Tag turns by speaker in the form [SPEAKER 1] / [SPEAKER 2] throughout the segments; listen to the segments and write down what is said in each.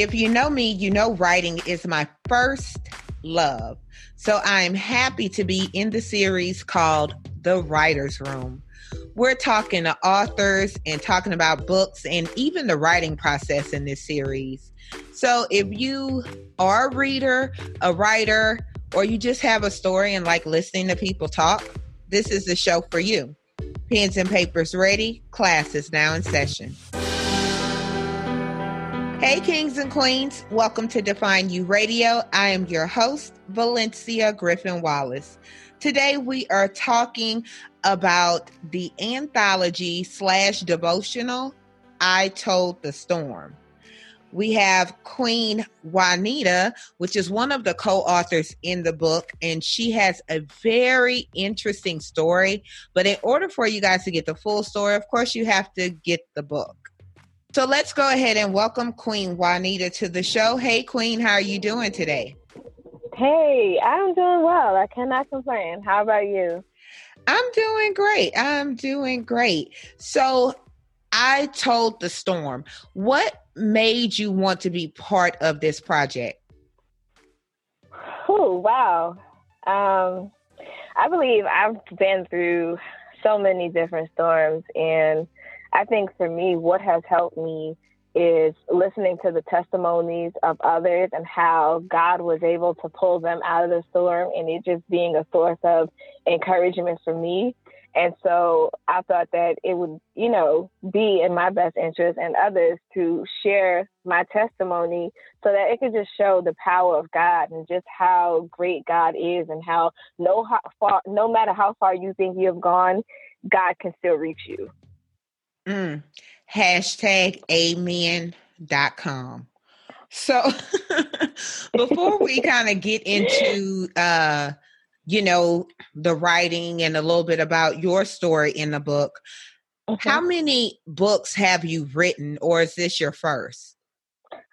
[SPEAKER 1] If you know me, you know writing is my first love. So I'm happy to be in the series called The Writer's Room. We're talking to authors and talking about books and even the writing process in this series. So if you are a reader, a writer, or you just have a story and like listening to people talk, this is the show for you. Pens and papers ready, class is now in session. Hey, kings and queens, welcome to Define You Radio. I am your host, Valencia Griffin Wallace. Today we are talking about the anthology slash devotional, I Told the Storm. We have Queen Juanita, which is one of the co authors in the book, and she has a very interesting story. But in order for you guys to get the full story, of course, you have to get the book. So let's go ahead and welcome Queen Juanita to the show. Hey, Queen, how are you doing today?
[SPEAKER 2] Hey, I'm doing well. I cannot complain. How about you?
[SPEAKER 1] I'm doing great. I'm doing great. So, I told the storm. What made you want to be part of this project?
[SPEAKER 2] Oh, wow. Um, I believe I've been through so many different storms and I think for me, what has helped me is listening to the testimonies of others and how God was able to pull them out of the storm and it just being a source of encouragement for me. And so I thought that it would, you know, be in my best interest and others to share my testimony so that it could just show the power of God and just how great God is and how no how far, no matter how far you think you have gone, God can still reach you.
[SPEAKER 1] Mm. Hashtag amen.com. So before we kind of get into uh you know the writing and a little bit about your story in the book, okay. how many books have you written or is this your first?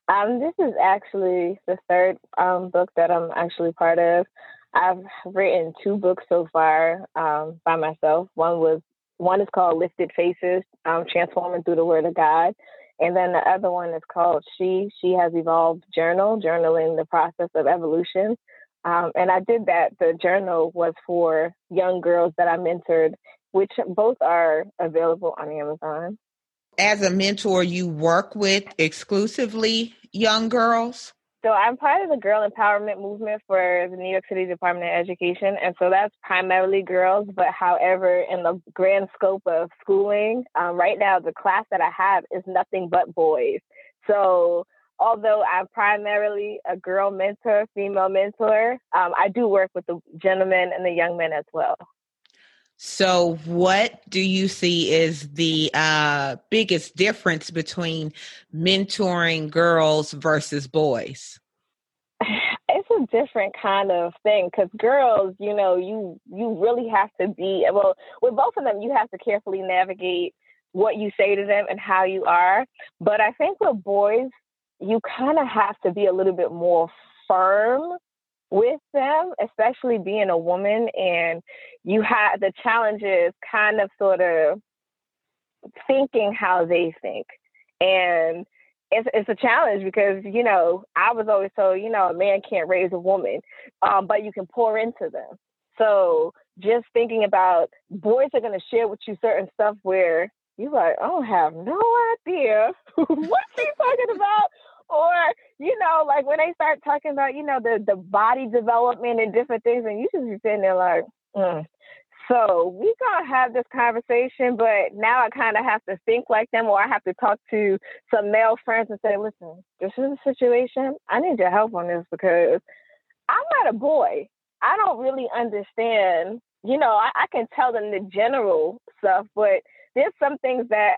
[SPEAKER 2] Um this is actually the third um book that I'm actually part of. I've written two books so far um, by myself. One was one is called Lifted Faces, um, Transforming Through the Word of God. And then the other one is called She, She Has Evolved Journal, Journaling the Process of Evolution. Um, and I did that. The journal was for young girls that I mentored, which both are available on Amazon.
[SPEAKER 1] As a mentor, you work with exclusively young girls?
[SPEAKER 2] So I'm part of the girl empowerment movement for the New York City Department of Education, and so that's primarily girls. But however, in the grand scope of schooling, um, right now the class that I have is nothing but boys. So although I'm primarily a girl mentor, female mentor, um, I do work with the gentlemen and the young men as well.
[SPEAKER 1] So, what do you see is the uh, biggest difference between mentoring girls versus boys?
[SPEAKER 2] It's a different kind of thing because girls, you know, you you really have to be well with both of them. You have to carefully navigate what you say to them and how you are. But I think with boys, you kind of have to be a little bit more firm with them, especially being a woman, and you have the challenges kind of sort of thinking how they think. And it's it's a challenge because you know I was always told you know a man can't raise a woman, um, but you can pour into them. So just thinking about boys are going to share with you certain stuff where you're like, I don't have no idea what she's talking about, or you know, like when they start talking about, you know, the the body development and different things, and you just be sitting there like, mm. so we gonna have this conversation, but now I kind of have to think like them, or I have to talk to some male friends and say, listen, this is a situation. I need your help on this because I'm not a boy. I don't really understand. You know, I, I can tell them the general stuff, but there's some things that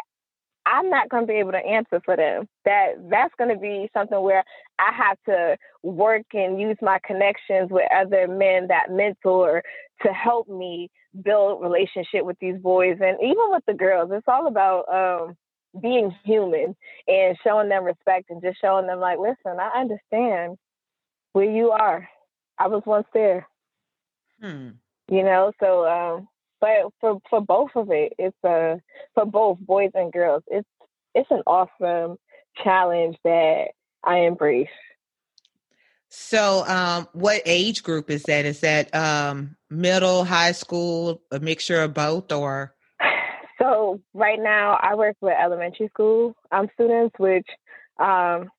[SPEAKER 2] I'm not going to be able to answer for them. That that's going to be something where I have to work and use my connections with other men that mentor to help me build relationship with these boys and even with the girls. It's all about um, being human and showing them respect and just showing them like, listen, I understand where you are. I was once there. Hmm. You know, so um, but for for both of it, it's a for both boys and girls. It's it's an awesome challenge that I embrace.
[SPEAKER 1] So, um, what age group is that? Is that um, middle, high school, a mixture of both, or?
[SPEAKER 2] So right now, I work with elementary school um, students, which, um,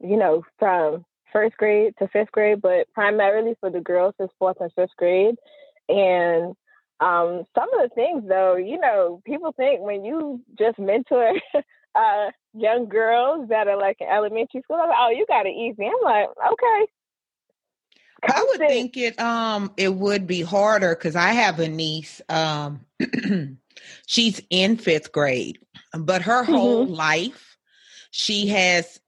[SPEAKER 2] you know, from first grade to fifth grade, but primarily for the girls is fourth and fifth grade. And um, some of the things, though, you know, people think when you just mentor uh, young girls that are like in elementary school, like, oh, you got it easy. I'm like, okay.
[SPEAKER 1] I would think it um it would be harder because I have a niece. Um, she's in fifth grade, but her whole mm-hmm. life she has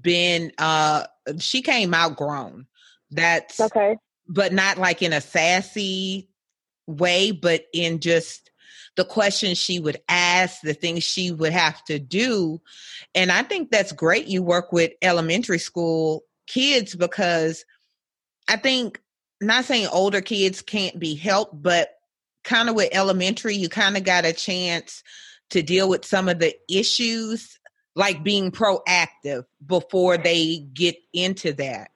[SPEAKER 1] been uh she came out grown. That's
[SPEAKER 2] okay,
[SPEAKER 1] but not like in a sassy way, but in just the questions she would ask, the things she would have to do. And I think that's great you work with elementary school kids because I think not saying older kids can't be helped, but kind of with elementary, you kind of got a chance to deal with some of the issues, like being proactive before they get into that.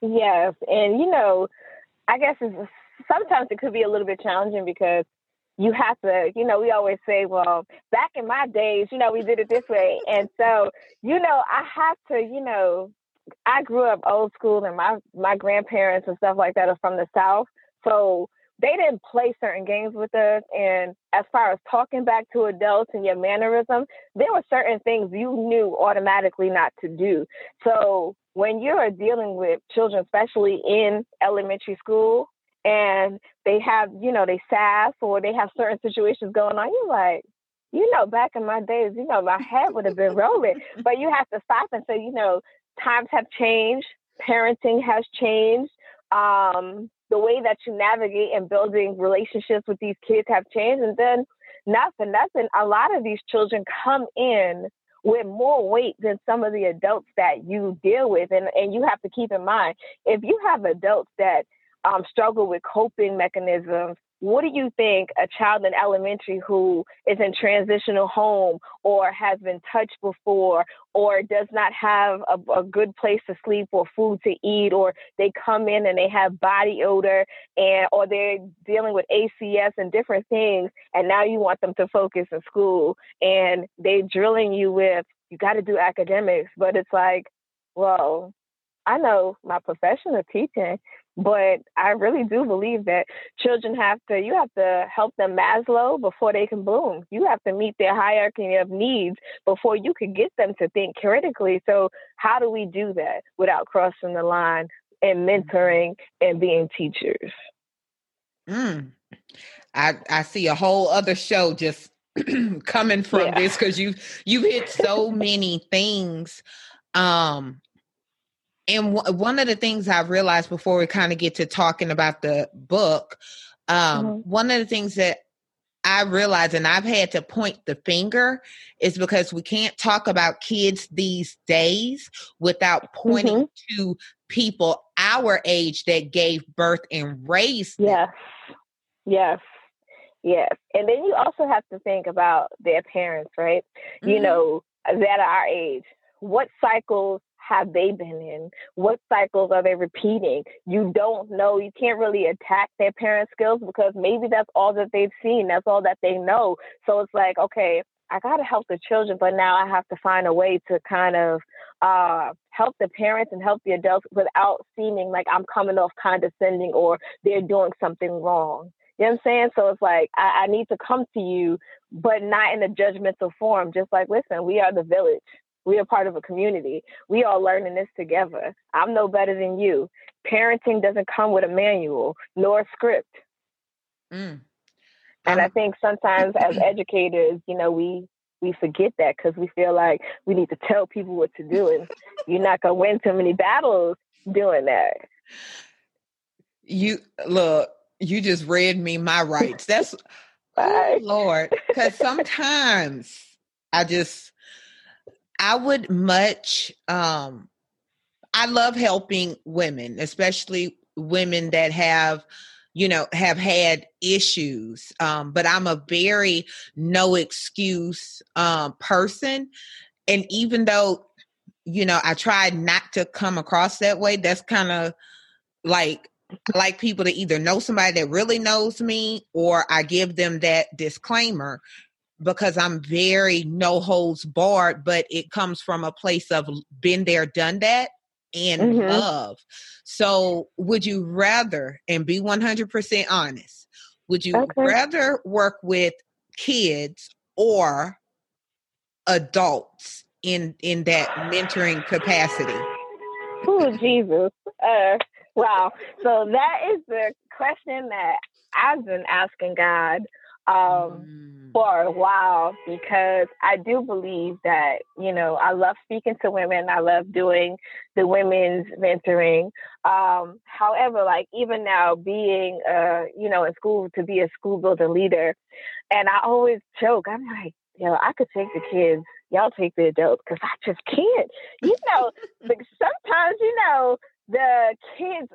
[SPEAKER 2] Yes. And, you know, I guess it's, sometimes it could be a little bit challenging because you have to, you know, we always say, well, back in my days, you know, we did it this way. And so, you know, I have to, you know, I grew up old school and my, my grandparents and stuff like that are from the South. So they didn't play certain games with us. And as far as talking back to adults and your mannerism, there were certain things you knew automatically not to do. So when you're dealing with children, especially in elementary school, and they have, you know, they sass or they have certain situations going on, you're like, you know, back in my days, you know, my head would have been rolling. but you have to stop and say, you know, times have changed, parenting has changed. Um, the way that you navigate and building relationships with these kids have changed. And then, not for nothing, a lot of these children come in with more weight than some of the adults that you deal with. And, and you have to keep in mind if you have adults that um, struggle with coping mechanisms what do you think a child in elementary who is in transitional home or has been touched before or does not have a, a, good place to sleep or food to eat or they come in and they have body odor and or they're dealing with ACS and different things and now you want them to focus in school and they're drilling you with you got to do academics but it's like well I know my profession of teaching but I really do believe that children have to, you have to help them Maslow before they can bloom. You have to meet their hierarchy of needs before you can get them to think critically. So, how do we do that without crossing the line and mentoring and being teachers?
[SPEAKER 1] Mm. I, I see a whole other show just coming from yeah. this because you you hit so many things um and w- one of the things I realized before we kind of get to talking about the book, um, mm-hmm. one of the things that I realized, and I've had to point the finger, is because we can't talk about kids these days without pointing mm-hmm. to people our age that gave birth and raised.
[SPEAKER 2] Yes, yes, yes. And then you also have to think about their parents, right? Mm-hmm. You know, that are our age. What cycles have they been in? What cycles are they repeating? You don't know. You can't really attack their parent skills because maybe that's all that they've seen. That's all that they know. So it's like, okay, I got to help the children, but now I have to find a way to kind of uh, help the parents and help the adults without seeming like I'm coming off condescending or they're doing something wrong. You know what I'm saying? So it's like I, I need to come to you, but not in a judgmental form. Just like, listen, we are the village. We are part of a community. We all learning this together. I'm no better than you. Parenting doesn't come with a manual nor a script. Mm. And I um, think sometimes as educators, you know, we we forget that because we feel like we need to tell people what to do, and you're not gonna win too many battles doing that.
[SPEAKER 1] You look, you just read me my rights. That's oh, Lord, because sometimes I just I would much um I love helping women, especially women that have you know have had issues um but i'm a very no excuse um person and even though you know, I try not to come across that way. That's kind of like like people to either know somebody that really knows me or I give them that disclaimer because I'm very no holds barred, but it comes from a place of been there, done that and mm-hmm. love. So, would you rather, and be 100% honest, would you okay. rather work with kids or adults in in that mentoring capacity?
[SPEAKER 2] Oh, Jesus. Uh, wow. So that is the question that I've been asking God um, mm. For a while because I do believe that, you know, I love speaking to women. I love doing the women's mentoring. Um, however, like even now being, uh, you know, in school to be a school builder leader, and I always joke, I'm like, you know, I could take the kids, y'all take the adults, because I just can't. You know, like sometimes, you know, the kids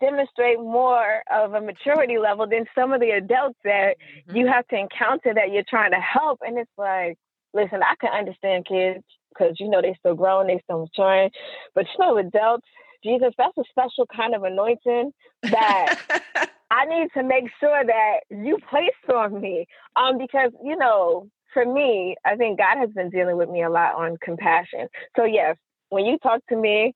[SPEAKER 2] demonstrate more of a maturity level than some of the adults that mm-hmm. you have to encounter that you're trying to help. And it's like, listen, I can understand kids because you know they're still growing, they're still maturing, but you know adults, Jesus, that's a special kind of anointing that I need to make sure that you place on me. Um, because you know, for me, I think God has been dealing with me a lot on compassion. So yes, when you talk to me,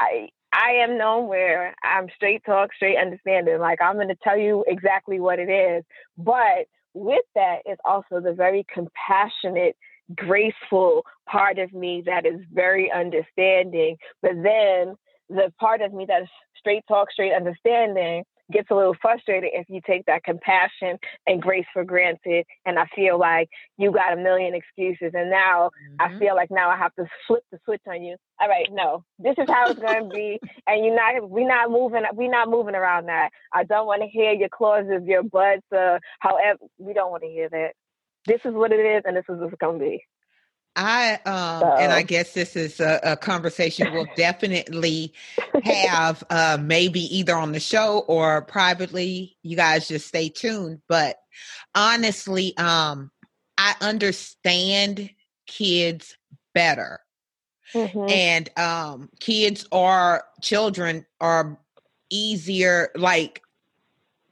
[SPEAKER 2] I I am known where I'm straight talk, straight understanding. Like I'm going to tell you exactly what it is. But with that is also the very compassionate, graceful part of me that is very understanding. But then the part of me that is straight talk, straight understanding gets a little frustrated if you take that compassion and grace for granted. And I feel like you got a million excuses. And now mm-hmm. I feel like now I have to flip the switch on you. All right, no, this is how it's going to be. And you're not, we're not moving, we're not moving around that. I don't want to hear your clauses, your buts, uh, however, we don't want to hear that. This is what it is, and this is what it's going to be.
[SPEAKER 1] I um so. and I guess this is a, a conversation we'll definitely have uh maybe either on the show or privately. You guys just stay tuned. But honestly, um I understand kids better. Mm-hmm. And um kids are children are easier like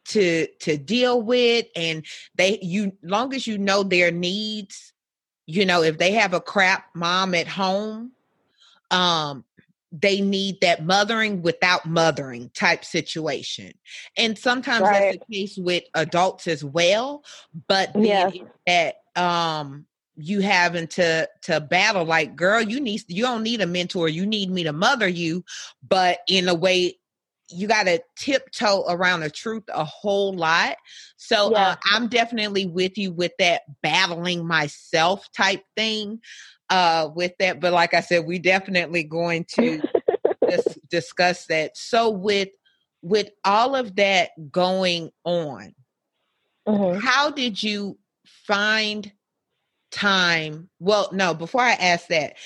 [SPEAKER 1] to to deal with and they you long as you know their needs you know if they have a crap mom at home um they need that mothering without mothering type situation and sometimes right. that's the case with adults as well but yeah. that um you having to to battle like girl you need you don't need a mentor you need me to mother you but in a way you got to tiptoe around the truth a whole lot. So uh, yeah. uh, I'm definitely with you with that battling myself type thing uh, with that. But like I said, we definitely going to dis- discuss that. So with with all of that going on, mm-hmm. how did you find time? Well, no, before I ask that,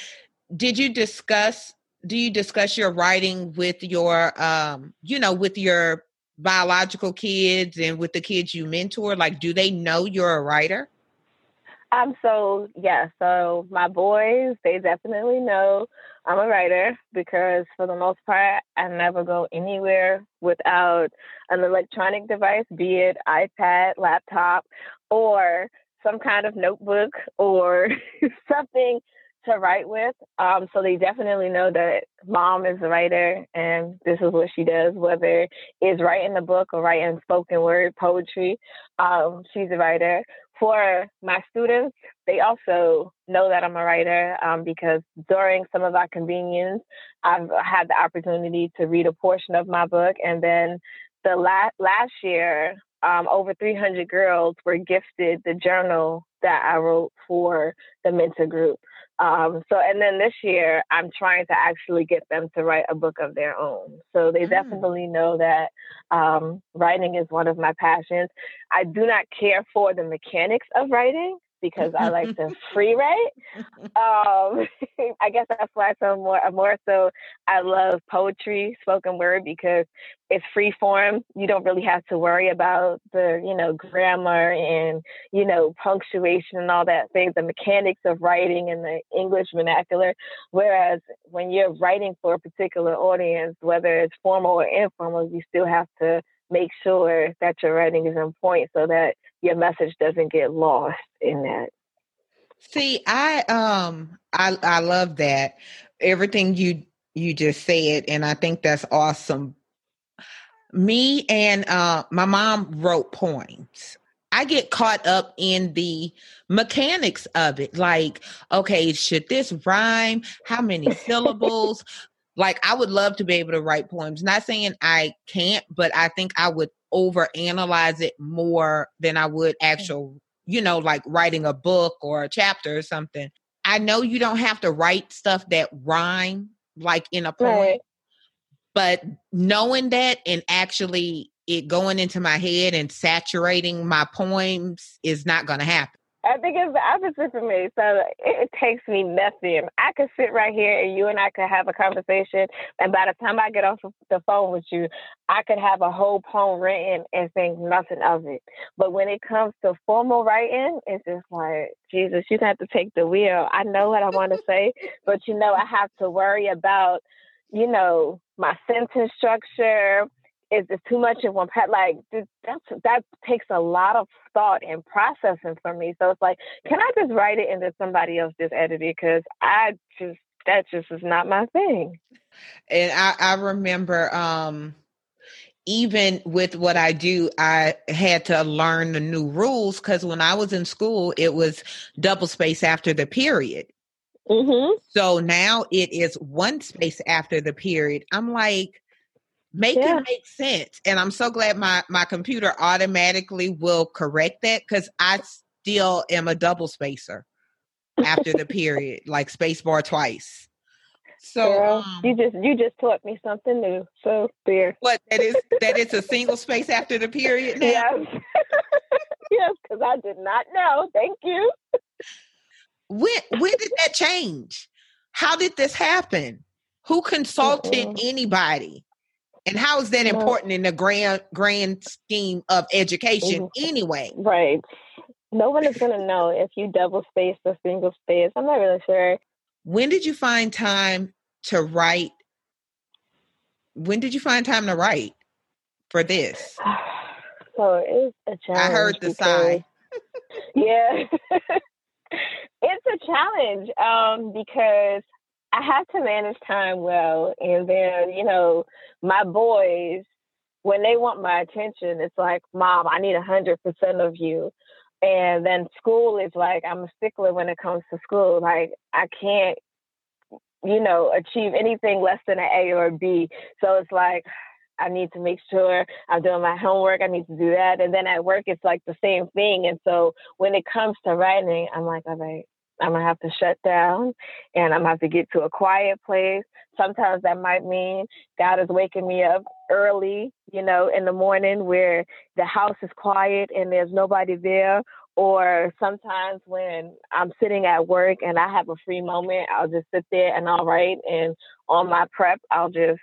[SPEAKER 1] did you discuss do you discuss your writing with your um you know with your biological kids and with the kids you mentor? Like do they know you're a writer?
[SPEAKER 2] Um so yeah so my boys they definitely know i'm a writer because for the most part i never go anywhere without an electronic device be it ipad laptop or some kind of notebook or something to write with. Um, so they definitely know that mom is a writer and this is what she does, whether it's writing a book or writing spoken word poetry. Um, she's a writer. For my students, they also know that I'm a writer um, because during some of our convenience, I've had the opportunity to read a portion of my book. And then the last last year, um, over 300 girls were gifted the journal that I wrote for the mentor group. Um, so, and then this year, I'm trying to actually get them to write a book of their own. So they mm. definitely know that um, writing is one of my passions. I do not care for the mechanics of writing. Because I like to free write. Um, I guess that's why so more more so I love poetry, spoken word because it's free form. You don't really have to worry about the you know grammar and you know punctuation and all that things, the mechanics of writing and the English vernacular. Whereas when you're writing for a particular audience, whether it's formal or informal, you still have to make sure that your writing is on point so that your message doesn't get lost in that.
[SPEAKER 1] See, I um I I love that. Everything you you just said and I think that's awesome. Me and uh my mom wrote poems. I get caught up in the mechanics of it. Like, okay, should this rhyme? How many syllables? Like I would love to be able to write poems. Not saying I can't, but I think I would over analyze it more than I would mm. actual, you know, like writing a book or a chapter or something. I know you don't have to write stuff that rhyme like in a poem, right. but knowing that and actually it going into my head and saturating my poems is not going to happen.
[SPEAKER 2] I think it's the opposite for me. So it, it, takes me nothing. I could sit right here and you and I could have a conversation. And by the time I get off the phone with you, I could have a whole poem written and think nothing of it. But when it comes to formal writing, it's just like, Jesus, you have to take the wheel. I know what I want to say, but you know, I have to worry about, you know, my sentence structure, is it too much in one part? Like that's that takes a lot of thought and processing for me. So it's like, can I just write it and then somebody else just edit it? Because I just that just is not my thing.
[SPEAKER 1] And I, I remember um even with what I do, I had to learn the new rules because when I was in school, it was double space after the period. Mm-hmm. So now it is one space after the period. I'm like, make yeah. it make sense. And I'm so glad my my computer automatically will correct that because I still am a double spacer after the period, like space bar twice.
[SPEAKER 2] So Girl, um, you just you just taught me something new. So there.
[SPEAKER 1] What that is that it's a single space after the period now?
[SPEAKER 2] Yes. yes, because I did not know. Thank you.
[SPEAKER 1] When when did that change? How did this happen? Who consulted Mm-mm. anybody? And how is that important in the grand grand scheme of education mm-hmm. anyway?
[SPEAKER 2] Right. No one is going to know if you double space or single space. I'm not really sure.
[SPEAKER 1] When did you find time to write? When did you find time to write for this?
[SPEAKER 2] So it's a challenge.
[SPEAKER 1] I heard the sigh.
[SPEAKER 2] yeah. it's a challenge um, because I have to manage time well. And then, you know, my boys, when they want my attention, it's like, Mom, I need a hundred percent of you. And then school is like, I'm a stickler when it comes to school. Like I can't, you know, achieve anything less than an A or a B. So it's like I need to make sure I'm doing my homework. I need to do that. And then at work, it's like the same thing. And so when it comes to writing, I'm like, all right, I'm gonna have to shut down and I'm gonna have to get to a quiet place. Sometimes that might mean God is waking me up early, you know, in the morning where the house is quiet and there's nobody there. Or sometimes when I'm sitting at work and I have a free moment, I'll just sit there and I'll write. And on my prep, I'll just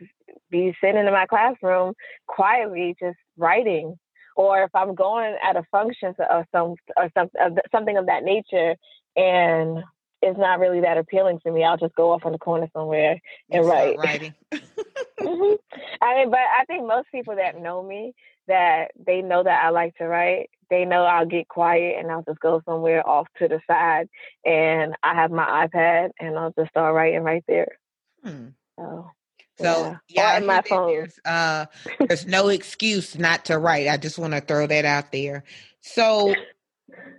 [SPEAKER 2] be sitting in my classroom quietly, just writing or if I'm going at a function or some or some something of that nature, and it's not really that appealing to me. I'll just go off on the corner somewhere and write.
[SPEAKER 1] Writing.
[SPEAKER 2] mm-hmm. I mean, but I think most people that know me, that they know that I like to write. They know I'll get quiet and I'll just go somewhere off to the side, and I have my iPad and I'll just start writing right there. Hmm.
[SPEAKER 1] So. So yeah, yeah my phone. There's, uh, there's no excuse not to write. I just want to throw that out there. So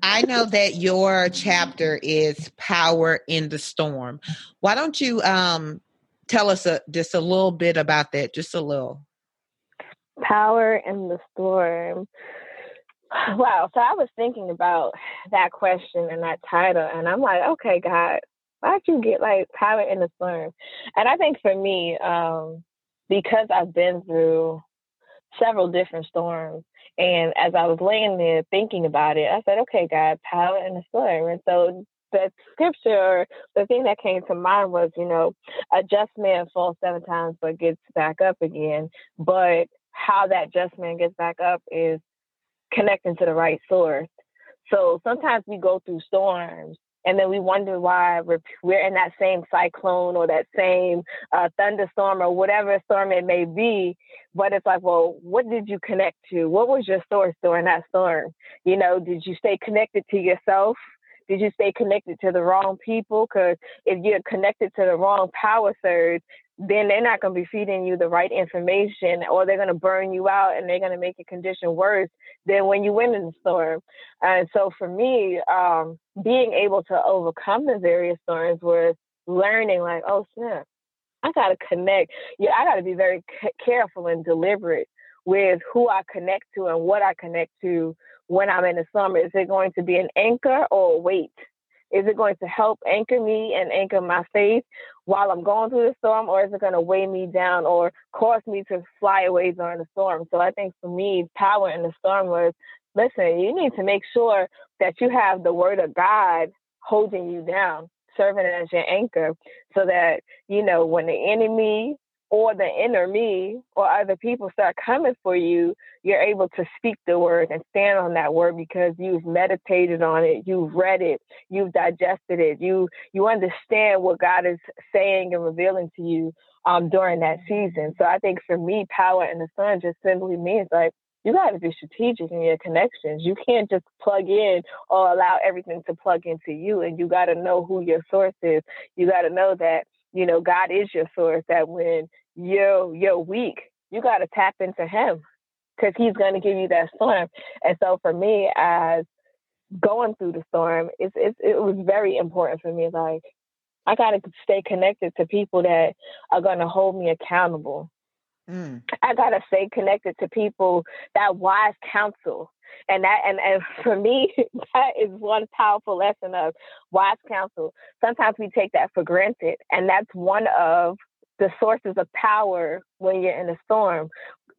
[SPEAKER 1] I know that your chapter is Power in the Storm. Why don't you um, tell us a, just a little bit about that? Just a little.
[SPEAKER 2] Power in the Storm. Wow. So I was thinking about that question and that title, and I'm like, okay, God, why'd you get like power in the storm? And I think for me, um, because I've been through several different storms And as I was laying there thinking about it, I said, okay, God, power and the storm. And so the scripture, the thing that came to mind was, you know, a just man falls seven times but gets back up again. But how that just man gets back up is connecting to the right source. So sometimes we go through storms and then we wonder why we're, we're in that same cyclone or that same uh, thunderstorm or whatever storm it may be. But it's like, well, what did you connect to? What was your source during that storm? You know, did you stay connected to yourself? Did you stay connected to the wrong people? Because if you're connected to the wrong power surge, then they're not going to be feeding you the right information or they're going to burn you out and they're going to make your condition worse than when you went in the storm. And so for me, um, being able to overcome the various storms was learning like, oh, snap, I got to connect. Yeah, I got to be very c- careful and deliberate with who I connect to and what I connect to when I'm in the summer. Is it going to be an anchor or a weight? Is it going to help anchor me and anchor my faith while I'm going through the storm, or is it going to weigh me down or cause me to fly away during the storm? So I think for me, power in the storm was listen, you need to make sure that you have the word of God holding you down, serving as your anchor, so that, you know, when the enemy or the inner me or other people start coming for you, you're able to speak the word and stand on that word because you've meditated on it, you've read it, you've digested it, you you understand what God is saying and revealing to you um, during that season. So I think for me, power in the sun just simply means like you got to be strategic in your connections. You can't just plug in or allow everything to plug into you. And you got to know who your source is. You got to know that you know, God is your source. That when you're you're weak, you got to tap into Him because He's going to give you that storm. And so for me, as going through the storm, it's, it's it was very important for me. Like I got to stay connected to people that are going to hold me accountable. Mm. I got to stay connected to people that wise counsel. And that and, and for me that is one powerful lesson of wise counsel. Sometimes we take that for granted and that's one of the sources of power when you're in a storm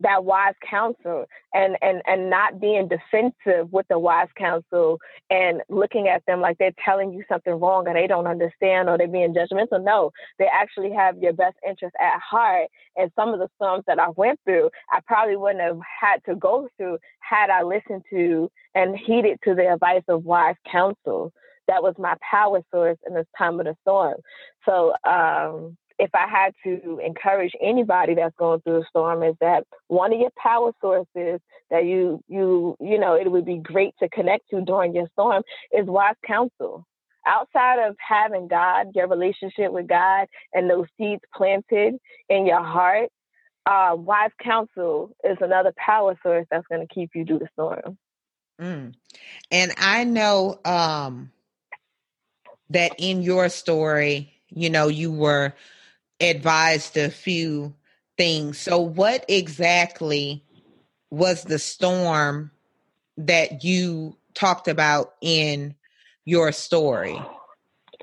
[SPEAKER 2] that wise counsel and and and not being defensive with the wise counsel and looking at them like they're telling you something wrong and they don't understand or they're being judgmental. No they actually have your best interest at heart. And some of the storms that i went through i probably wouldn't have had to go through had i listened to and heeded to the advice of wise counsel. That was my power source in this time of the storm. So um if I had to encourage anybody that's going through a storm, is that one of your power sources that you you you know it would be great to connect to during your storm is wise counsel. Outside of having God, your relationship with God, and those seeds planted in your heart, uh, wise counsel is another power source that's going to keep you through the storm.
[SPEAKER 1] Mm. And I know um, that in your story, you know, you were advised a few things. So, what exactly was the storm that you talked about in your story?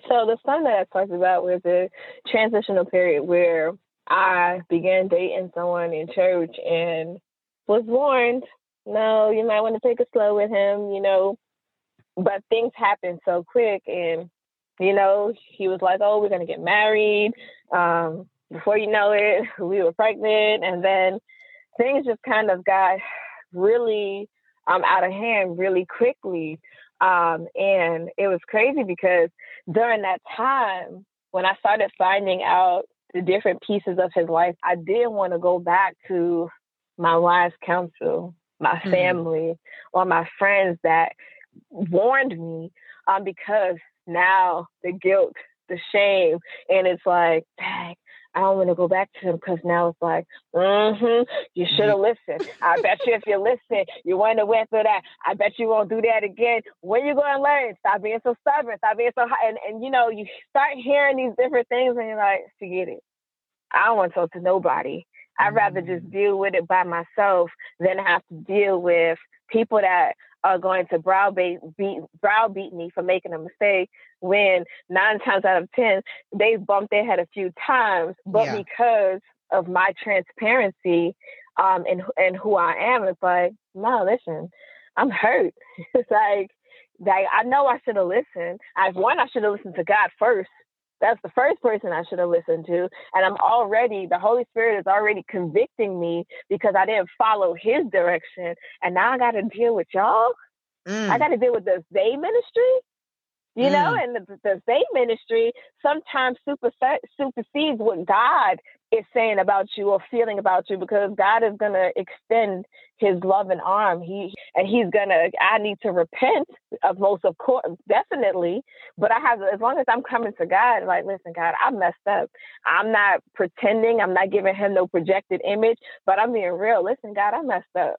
[SPEAKER 2] So, the storm that I talked about was a transitional period where I began dating someone in church and was warned, no, you might want to take it slow with him, you know. But things happened so quick and you know, he was like, "Oh, we're gonna get married." Um, before you know it, we were pregnant, and then things just kind of got really um, out of hand really quickly. Um, and it was crazy because during that time, when I started finding out the different pieces of his life, I didn't want to go back to my wise counsel, my mm-hmm. family, mm-hmm. or my friends that warned me um, because now the guilt, the shame, and it's like, dang, I don't want to go back to him because now it's like, mm-hmm, you should have listened. I bet you if you listen, you wouldn't have went through that. I bet you won't do that again. When you going to learn? Stop being so stubborn. Stop being so high. And, and, you know, you start hearing these different things and you're like, forget it. I don't want to talk to nobody. I'd rather just mm. deal with it by myself than have to deal with people that are going to browbeat beat, browbeat me for making a mistake when nine times out of ten they've bumped their head a few times, but yeah. because of my transparency, um, and and who I am. It's like, no, listen, I'm hurt. it's like, like I know I should have listened. I one, I should have listened to God first. That's the first person I should have listened to. And I'm already, the Holy Spirit is already convicting me because I didn't follow his direction. And now I got to deal with y'all. Mm. I got to deal with the they ministry you mm. know, and the, the faith ministry sometimes supersedes what God is saying about you or feeling about you because God is going to extend his love and arm. He and he's going to I need to repent of most of course definitely, but I have as long as I'm coming to God like listen God, I messed up. I'm not pretending, I'm not giving him no projected image, but I'm being real. Listen God, I messed up.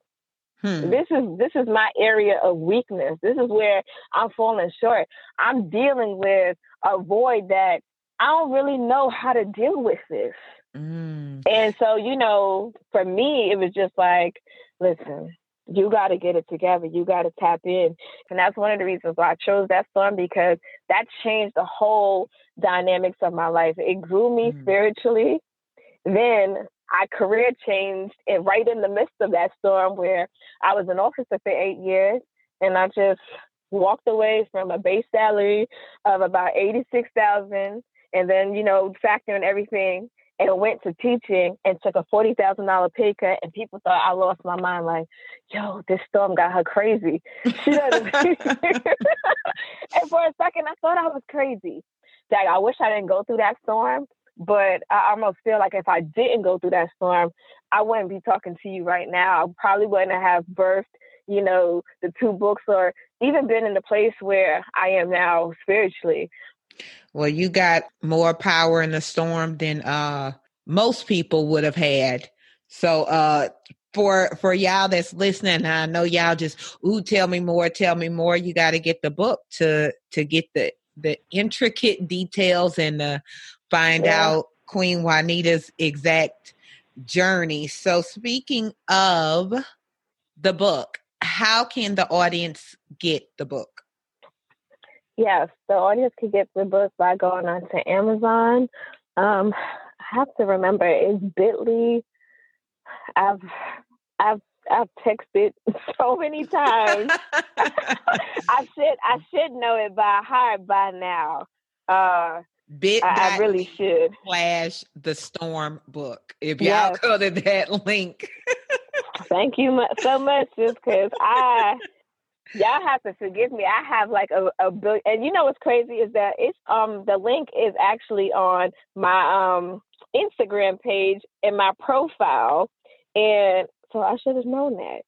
[SPEAKER 2] Hmm. This is this is my area of weakness. This is where I'm falling short. I'm dealing with a void that I don't really know how to deal with this. Mm. And so, you know, for me, it was just like, listen, you got to get it together. You got to tap in. And that's one of the reasons why I chose that song because that changed the whole dynamics of my life. It grew me mm. spiritually. Then I career changed and right in the midst of that storm where I was an officer for eight years and I just walked away from a base salary of about eighty six thousand and then, you know, factoring everything and went to teaching and took a forty thousand dollar pay cut and people thought I lost my mind like, yo, this storm got her crazy. She doesn't and for a second I thought I was crazy. Like I wish I didn't go through that storm but I almost feel like if I didn't go through that storm, I wouldn't be talking to you right now. I probably wouldn't have birthed, you know, the two books or even been in the place where I am now spiritually.
[SPEAKER 1] Well, you got more power in the storm than uh most people would have had. So uh for for y'all that's listening, I know y'all just ooh tell me more, tell me more. You got to get the book to to get the the intricate details and the find yeah. out Queen Juanita's exact journey. So, speaking of the book, how can the audience get the book?
[SPEAKER 2] Yes, the audience can get the book by going on to Amazon. Um, I have to remember it's Bitly. I've I've I've texted so many times. I should I should know it by heart by now. Uh,
[SPEAKER 1] Bit
[SPEAKER 2] I, I really should
[SPEAKER 1] slash the storm book. If y'all yes. go to that link.
[SPEAKER 2] Thank you so much, just because I y'all have to forgive me. I have like a, a bill, and you know what's crazy is that it's um the link is actually on my um Instagram page and my profile, and so I should have known that.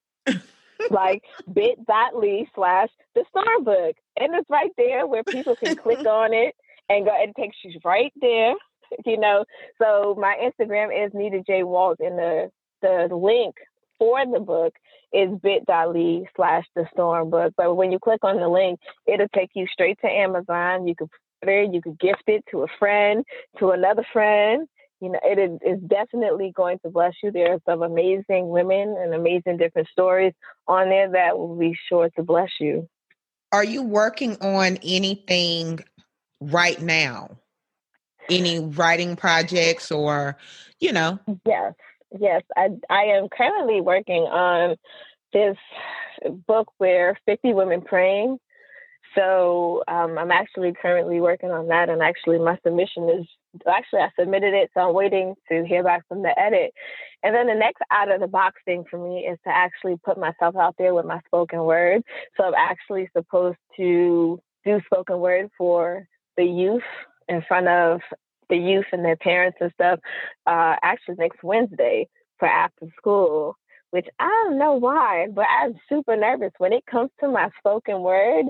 [SPEAKER 2] like bit.ly slash the star book and it's right there where people can click on it and go and it takes you right there. You know, so my Instagram is Nita J Walt, and the the link for the book is bit.ly slash the storm book. But when you click on the link, it'll take you straight to Amazon. You could put it, you could gift it to a friend, to another friend. You know, it is, is definitely going to bless you. There's some amazing women and amazing different stories on there that will be sure to bless you.
[SPEAKER 1] Are you working on anything right now? Any writing projects or, you know?
[SPEAKER 2] Yes, yes. I, I am currently working on this book where 50 women praying. So um, I'm actually currently working on that, and actually my submission is actually I submitted it, so I'm waiting to hear back from the edit. And then the next out of the box thing for me is to actually put myself out there with my spoken word. So I'm actually supposed to do spoken word for the youth in front of the youth and their parents and stuff uh, actually next Wednesday for after school, which I don't know why, but I'm super nervous. When it comes to my spoken word,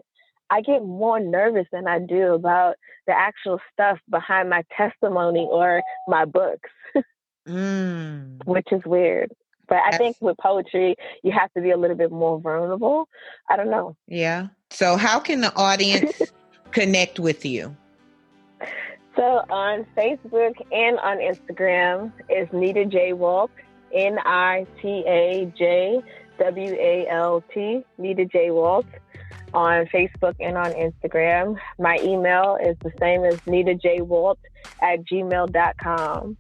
[SPEAKER 2] I get more nervous than I do about the actual stuff behind my testimony or my books, mm. which is weird. But I think with poetry, you have to be a little bit more vulnerable. I don't know.
[SPEAKER 1] Yeah. So, how can the audience connect with you?
[SPEAKER 2] So on Facebook and on Instagram is Nita J Walt, N I T A J W A L T, Nita J Walt on Facebook and on Instagram. My email is the same as Nita J Walt at gmail.com.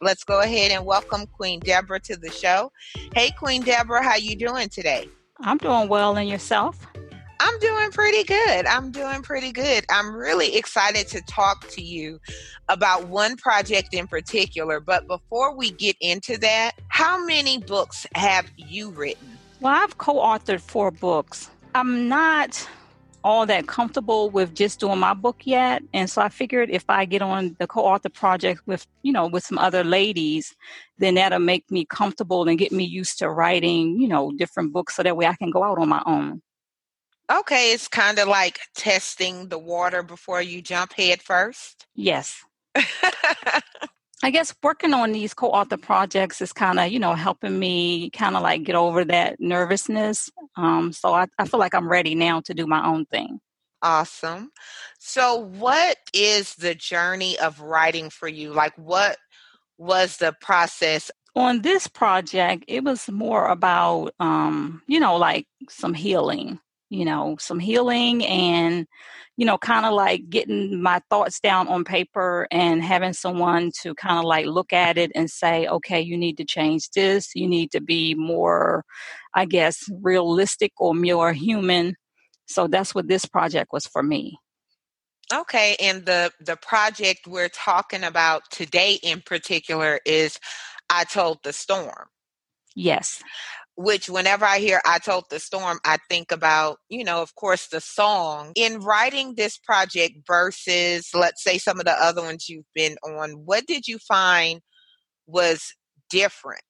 [SPEAKER 1] Let's go ahead and welcome Queen Deborah to the show. Hey, Queen Deborah, how you doing today?
[SPEAKER 3] I'm doing well, and yourself?
[SPEAKER 1] I'm doing pretty good. I'm doing pretty good. I'm really excited to talk to you about one project in particular. But before we get into that, how many books have you written?
[SPEAKER 3] Well, I've co authored four books. I'm not all that comfortable with just doing my book yet and so i figured if i get on the co-author project with you know with some other ladies then that'll make me comfortable and get me used to writing you know different books so that way i can go out on my own
[SPEAKER 1] Okay, it's kind of like testing the water before you jump head first.
[SPEAKER 3] Yes. I guess working on these co-author projects is kind of, you know, helping me kind of like get over that nervousness. Um, so I, I feel like I'm ready now to do my own thing.
[SPEAKER 1] Awesome. So what is the journey of writing for you? Like what was the process?
[SPEAKER 3] On this project, it was more about, um, you know, like some healing you know, some healing and, you know, kind of like getting my thoughts down on paper and having someone to kind of like look at it and say, okay, you need to change this. You need to be more, I guess, realistic or more human. So that's what this project was for me.
[SPEAKER 1] Okay, and the the project we're talking about today in particular is I told the storm.
[SPEAKER 3] Yes
[SPEAKER 1] which whenever I hear I Told the Storm, I think about, you know, of course, the song. In writing this project versus, let's say, some of the other ones you've been on, what did you find was different?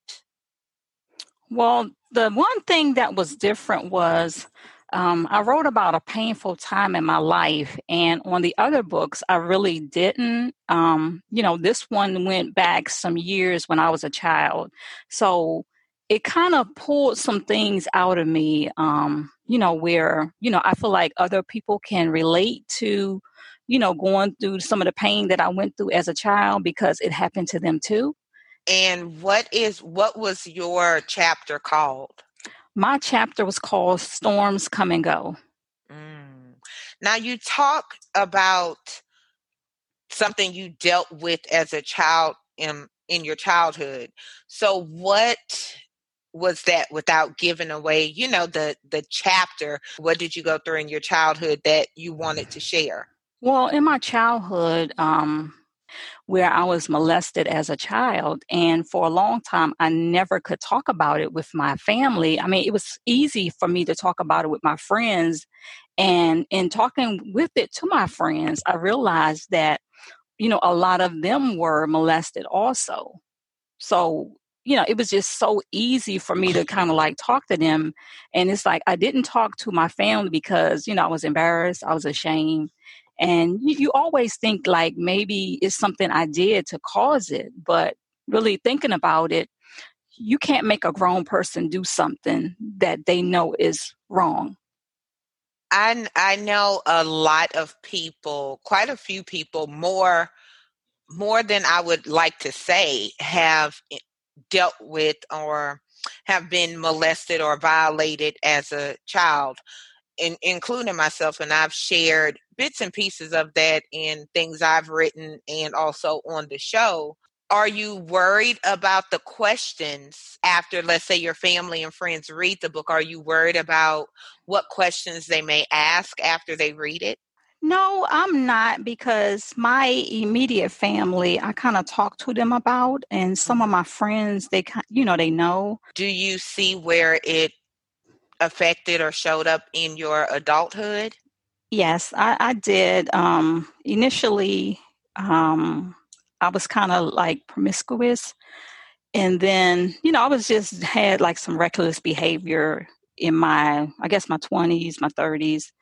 [SPEAKER 3] Well, the one thing that was different was um, I wrote about a painful time in my life, and on the other books, I really didn't. Um, you know, this one went back some years when I was a child. So it kind of pulled some things out of me, um, you know, where, you know, I feel like other people can relate to, you know, going through some of the pain that I went through as a child because it happened to them too.
[SPEAKER 1] And what is what was your chapter called?
[SPEAKER 3] My chapter was called Storms Come and Go.
[SPEAKER 1] Mm. Now you talk about something you dealt with as a child in in your childhood. So what was that without giving away you know the the chapter what did you go through in your childhood that you wanted to share
[SPEAKER 3] well in my childhood um where I was molested as a child. And for a long time, I never could talk about it with my family. I mean, it was easy for me to talk about it with my friends. And in talking with it to my friends, I realized that, you know, a lot of them were molested also. So you know, it was just so easy for me to kind of like talk to them. And it's like I didn't talk to my family because, you know, I was embarrassed, I was ashamed. And you, you always think like maybe it's something I did to cause it. But really thinking about it, you can't make a grown person do something that they know is wrong.
[SPEAKER 1] I I know a lot of people, quite a few people, more more than I would like to say, have eh, dealt with or have been molested or violated as a child, in, including myself. And I've shared bits and pieces of that in things I've written and also on the show. Are you worried about the questions after, let's say, your family and friends read the book? Are you worried about what questions they may ask after they read it?
[SPEAKER 3] No, I'm not because my immediate family, I kind of talk to them about, and some of my friends, they, you know, they know.
[SPEAKER 1] Do you see where it affected or showed up in your adulthood?
[SPEAKER 3] Yes, I, I did. Um, initially, um, I was kind of like promiscuous, and then, you know, I was just had like some reckless behavior in my, I guess, my 20s, my 30s,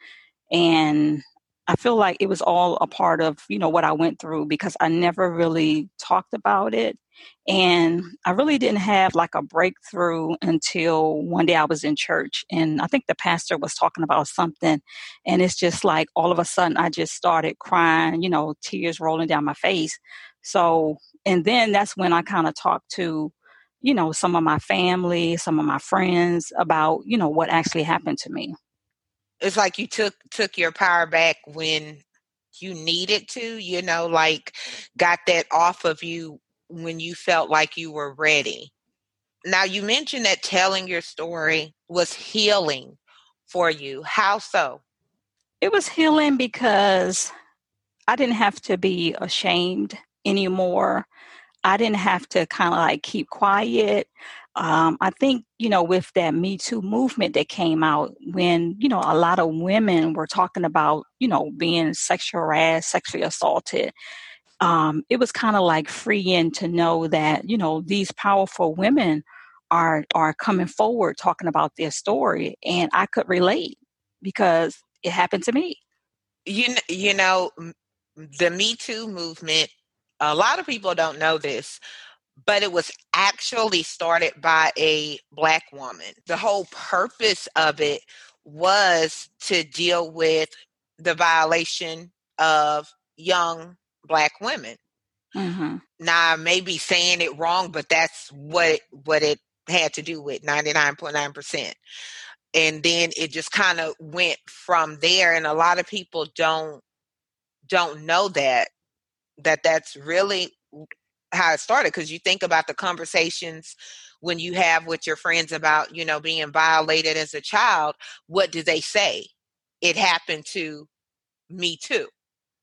[SPEAKER 3] and I feel like it was all a part of, you know, what I went through because I never really talked about it. And I really didn't have like a breakthrough until one day I was in church and I think the pastor was talking about something. And it's just like all of a sudden I just started crying, you know, tears rolling down my face. So, and then that's when I kind of talked to, you know, some of my family, some of my friends about, you know, what actually happened to me
[SPEAKER 1] it's like you took took your power back when you needed to you know like got that off of you when you felt like you were ready. Now, you mentioned that telling your story was healing for you. How so?
[SPEAKER 3] It was healing because I didn't have to be ashamed anymore. I didn't have to kind of like keep quiet. Um, I think, you know, with that Me Too movement that came out when, you know, a lot of women were talking about, you know, being sexual harassed, sexually assaulted, um, it was kind of like freeing to know that, you know, these powerful women are are coming forward talking about their story and I could relate because it happened to me.
[SPEAKER 1] You you know the Me Too movement a lot of people don't know this, but it was actually started by a black woman. The whole purpose of it was to deal with the violation of young black women. Mm-hmm. Now I may be saying it wrong, but that's what what it had to do with ninety nine point nine percent. And then it just kind of went from there. And a lot of people don't don't know that that that's really how it started because you think about the conversations when you have with your friends about you know being violated as a child what do they say? It happened to me too.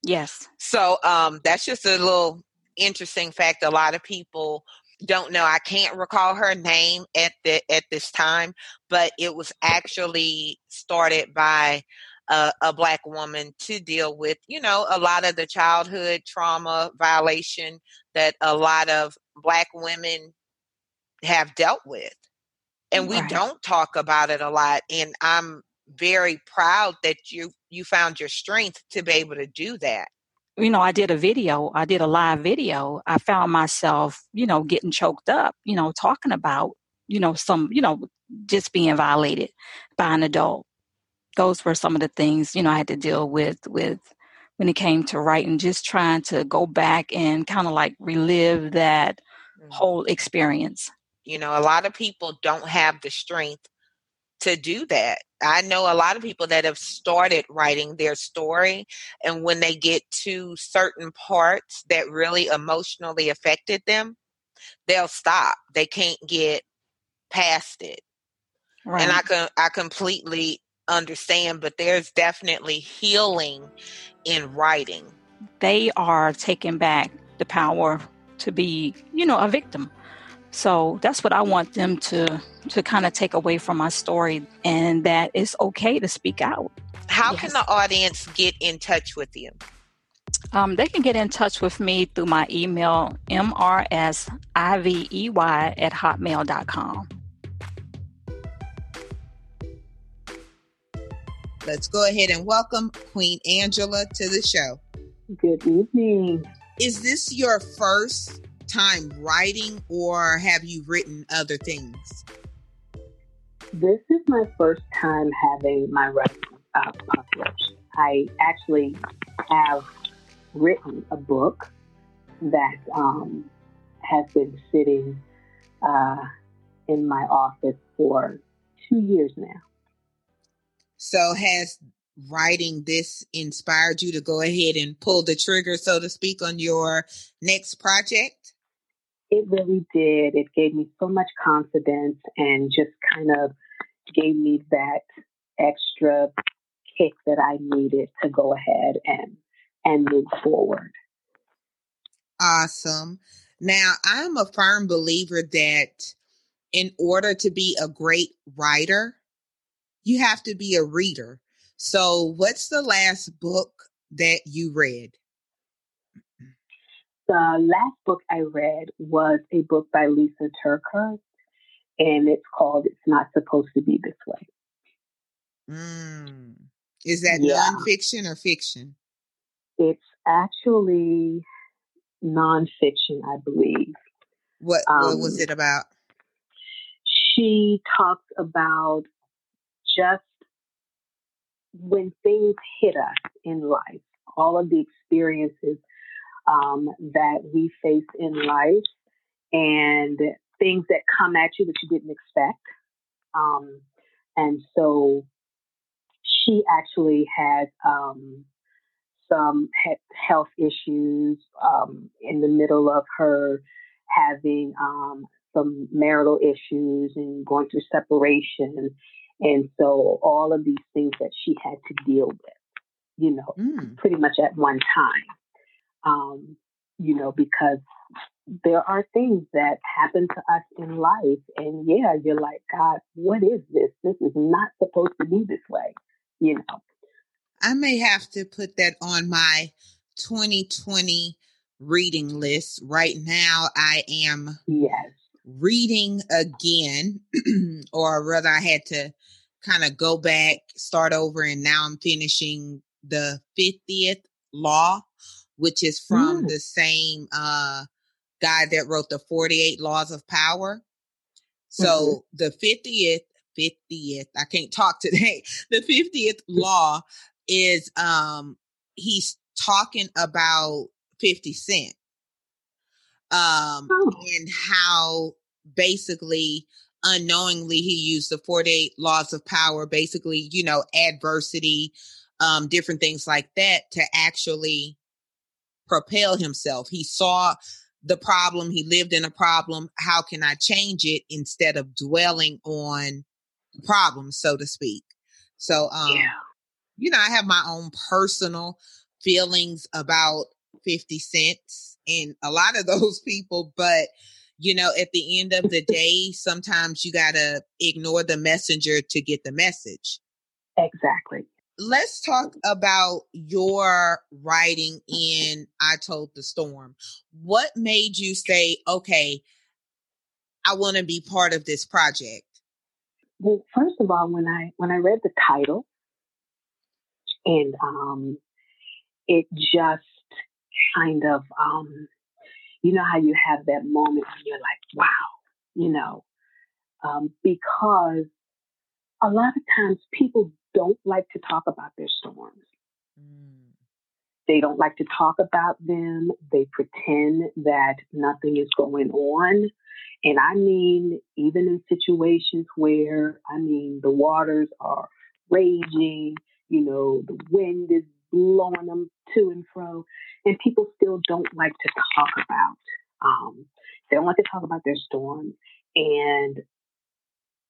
[SPEAKER 3] Yes.
[SPEAKER 1] So um that's just a little interesting fact a lot of people don't know i can't recall her name at the at this time but it was actually started by a, a, black woman to deal with, you know, a lot of the childhood trauma violation that a lot of black women have dealt with. And we right. don't talk about it a lot. And I'm very proud that you you found your strength to be able to do that.
[SPEAKER 3] You know, I did a video, I did a live video. I found myself, you know, getting choked up, you know, talking about, you know, some, you know, just being violated by an adult those were some of the things you know I had to deal with with when it came to writing, just trying to go back and kind of like relive that mm-hmm. whole experience.
[SPEAKER 1] You know, a lot of people don't have the strength to do that. I know a lot of people that have started writing their story, and when they get to certain parts that really emotionally affected them, they'll stop. They can't get past it. Right. And I can I completely understand, but there's definitely healing in writing.
[SPEAKER 3] They are taking back the power to be, you know, a victim. So that's what I want them to to kind of take away from my story and that it's okay to speak out.
[SPEAKER 1] How yes. can the audience get in touch with you?
[SPEAKER 3] Um, they can get in touch with me through my email, mrsivey at hotmail.com.
[SPEAKER 1] Let's go ahead and welcome Queen Angela to the show.
[SPEAKER 4] Good evening.
[SPEAKER 1] Is this your first time writing or have you written other things?
[SPEAKER 4] This is my first time having my writing uh, published. I actually have written a book that um, has been sitting uh, in my office for two years now.
[SPEAKER 1] So has writing this inspired you to go ahead and pull the trigger, so to speak, on your next project?
[SPEAKER 4] It really did. It gave me so much confidence and just kind of gave me that extra kick that I needed to go ahead and and move forward.
[SPEAKER 1] Awesome. Now, I'm a firm believer that in order to be a great writer, you have to be a reader. So, what's the last book that you read?
[SPEAKER 4] The last book I read was a book by Lisa TerKeurst, and it's called It's Not Supposed to Be This Way.
[SPEAKER 1] Mm. Is that yeah. nonfiction or fiction?
[SPEAKER 4] It's actually nonfiction, I believe.
[SPEAKER 1] What, um, was it about?
[SPEAKER 4] She talks about just when things hit us in life, all of the experiences um, that we face in life and things that come at you that you didn't expect. Um, and so she actually had um, some health issues um, in the middle of her having um, some marital issues and going through separation. And so all of these things that she had to deal with, you know, mm. pretty much at one time. Um, you know, because there are things that happen to us in life. And yeah, you're like, God, what is this? This is not supposed to be this way, you know.
[SPEAKER 1] I may have to put that on my 2020 reading list. Right now, I am
[SPEAKER 4] yes.
[SPEAKER 1] Reading again, or rather, I had to kind of go back, start over, and now I'm finishing the 50th law, which is from mm. the same uh, guy that wrote the 48 Laws of Power. So mm-hmm. the 50th, 50th, I can't talk today. The 50th law is um he's talking about 50 Cent. Um oh. and how basically unknowingly he used the 48 laws of power, basically, you know, adversity, um, different things like that to actually propel himself. He saw the problem, he lived in a problem. How can I change it instead of dwelling on the problem, so to speak? So um yeah. you know, I have my own personal feelings about 50 cents and a lot of those people, but you know, at the end of the day, sometimes you got to ignore the messenger to get the message.
[SPEAKER 4] Exactly.
[SPEAKER 1] Let's talk about your writing in I Told the Storm. What made you say, okay, I want to be part of this project?
[SPEAKER 4] Well, first of all, when I when I read the title and um it just kind of um you know how you have that moment when you're like, wow, you know, um, because a lot of times people don't like to talk about their storms. Mm. They don't like to talk about them. They pretend that nothing is going on. And I mean, even in situations where, I mean, the waters are raging, you know, the wind is blowing them to and fro, and people still don't like to talk about. Um, they don't like to talk about their storm, and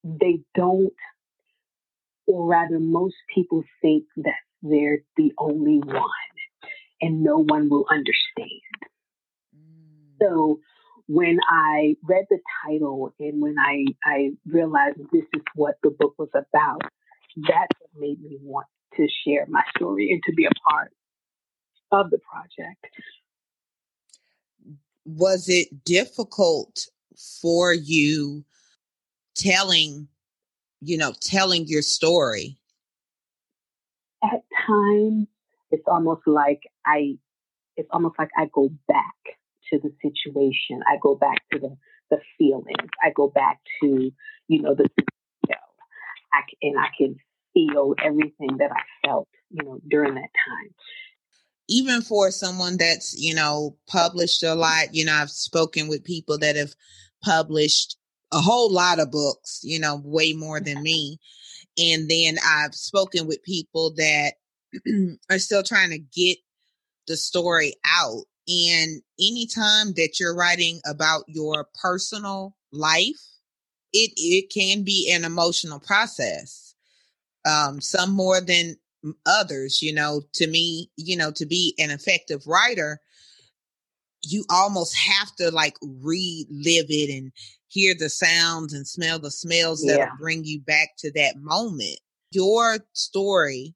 [SPEAKER 4] they don't, or rather, most people think that they're the only one, and no one will understand. Mm. So when I read the title and when I, I realized this is what the book was about, that's what made me want to share my story and to be a part of the project.
[SPEAKER 1] Was it difficult for you telling, you know, telling your story?
[SPEAKER 4] At times, it's almost like I, it's almost like I go back to the situation. I go back to the, the feelings. I go back to, you know, the, you know, I, and I can feel everything that I felt, you know, during that time.
[SPEAKER 1] Even for someone that's, you know, published a lot, you know, I've spoken with people that have published a whole lot of books, you know, way more than me. And then I've spoken with people that are still trying to get the story out. And anytime that you're writing about your personal life, it it can be an emotional process um, some more than others. You know, to me, you know, to be an effective writer, you almost have to like relive it and hear the sounds and smell the smells yeah. that bring you back to that moment. Your story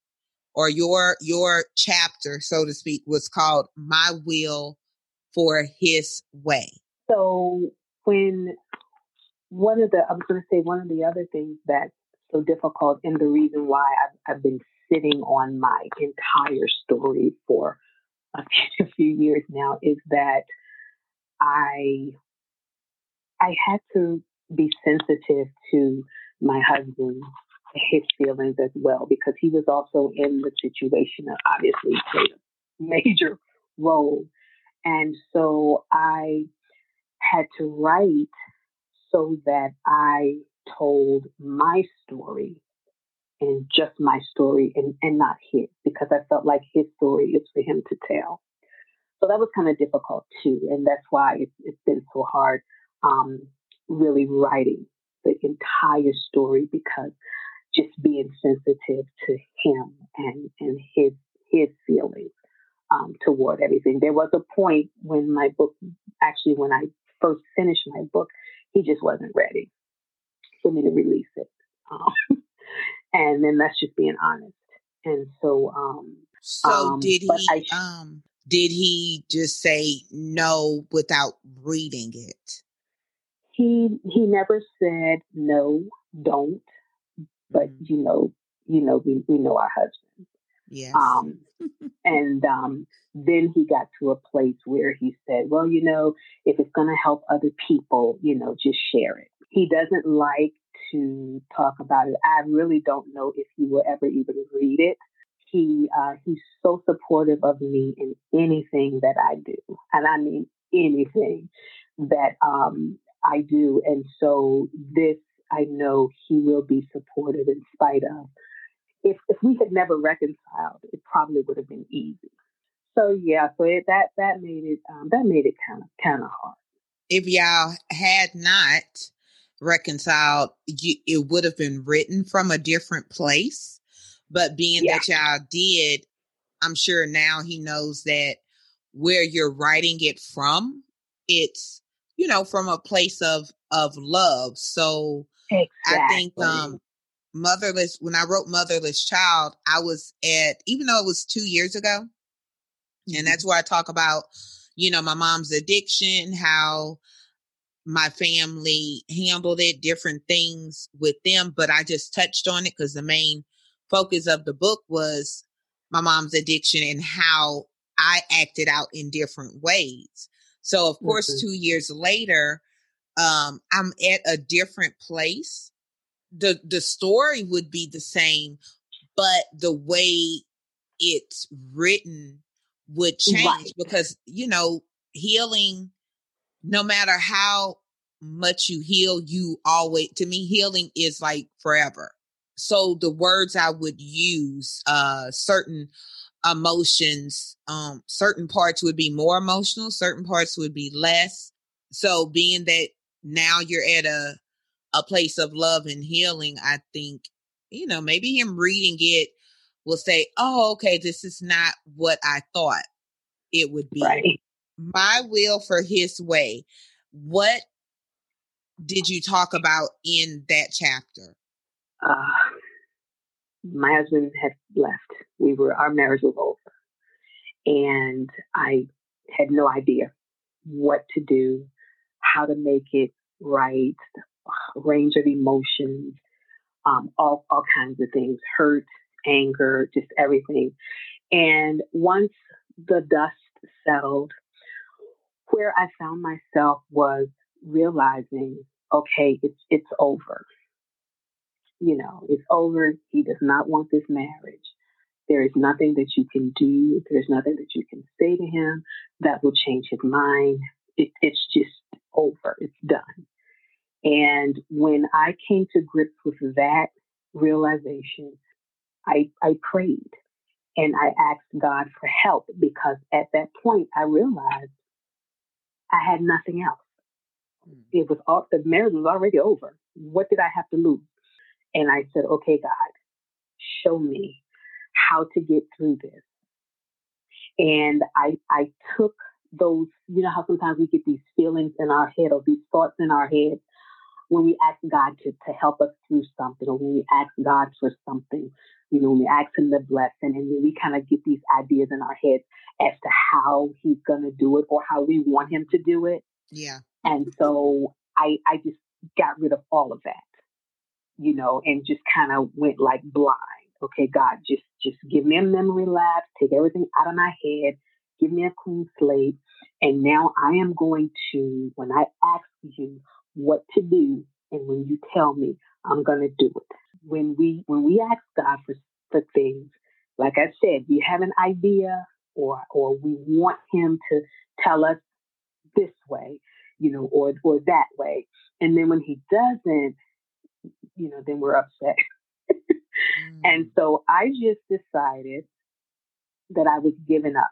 [SPEAKER 1] or your your chapter, so to speak, was called "My Will for His Way."
[SPEAKER 4] So when one of the I was going to say one of the other things that so difficult and the reason why I've, I've been sitting on my entire story for a few years now is that I I had to be sensitive to my husband, his feelings as well, because he was also in the situation that obviously played a major role. And so I had to write so that I told my story and just my story and, and not his because I felt like his story is for him to tell. so that was kind of difficult too, and that's why it's, it's been so hard, um, really writing the entire story because just being sensitive to him and and his his feelings um, toward everything. There was a point when my book, actually, when I first finished my book, he just wasn't ready for me to release it. Um, and then that's just being honest. And so, um,
[SPEAKER 1] so um, did he? I, um, did he just say no without reading it?
[SPEAKER 4] He he never said no, don't. But mm-hmm. you know, you know, we we know our husband.
[SPEAKER 1] Yes.
[SPEAKER 4] Um, and um, then he got to a place where he said, "Well, you know, if it's going to help other people, you know, just share it." He doesn't like to talk about it. I really don't know if he will ever even read it. He uh, he's so supportive of me in anything that I do, and I mean anything that um, I do. And so this, I know he will be supportive in spite of. If if we had never reconciled, it probably would have been easy. So yeah, so it, that that made it um, that made it kind of kind of hard.
[SPEAKER 1] If y'all had not reconciled, you, it would have been written from a different place. But being yeah. that y'all did, I'm sure now he knows that where you're writing it from, it's you know from a place of of love. So
[SPEAKER 4] exactly.
[SPEAKER 1] I think um motherless when I wrote motherless child, I was at even though it was 2 years ago. Mm-hmm. And that's where I talk about you know my mom's addiction, how my family handled it, different things with them, but I just touched on it because the main focus of the book was my mom's addiction and how I acted out in different ways. So of course, mm-hmm. two years later, um, I'm at a different place. The the story would be the same, but the way it's written would change right. because you know healing no matter how much you heal, you always, to me, healing is like forever. So the words I would use, uh, certain emotions, um, certain parts would be more emotional, certain parts would be less. So being that now you're at a, a place of love and healing, I think, you know, maybe him reading it will say, oh, okay, this is not what I thought it would be.
[SPEAKER 4] Right
[SPEAKER 1] my will for his way. What did you talk about in that chapter?
[SPEAKER 4] Uh, my husband had left. We were our marriage was over, and I had no idea what to do, how to make it right, range of emotions, um, all all kinds of things, hurt, anger, just everything. And once the dust settled, where I found myself was realizing, okay, it's it's over. You know, it's over. He does not want this marriage. There is nothing that you can do. There's nothing that you can say to him that will change his mind. It, it's just over. It's done. And when I came to grips with that realization, I, I prayed and I asked God for help because at that point I realized I had nothing else. Hmm. It was all, the marriage was already over. What did I have to lose? And I said, okay, God, show me how to get through this. And I, I took those, you know how sometimes we get these feelings in our head or these thoughts in our head when we ask God to, to help us through something or when we ask God for something, you know, when we ask Him to bless and then we kind of get these ideas in our heads as to how He's going to do it or how we want Him to do it.
[SPEAKER 1] Yeah.
[SPEAKER 4] And so I, I just got rid of all of that, you know, and just kind of went like blind. Okay, God, just just give me a memory lapse, take everything out of my head, give me a clean slate, and now I am going to, when I ask you what to do, and when you tell me, I'm going to do it. When we when we ask God for for things, like I said, we have an idea, or or we want Him to tell us this way, you know, or or that way, and then when He doesn't, you know, then we're upset. mm. And so I just decided that I was giving up.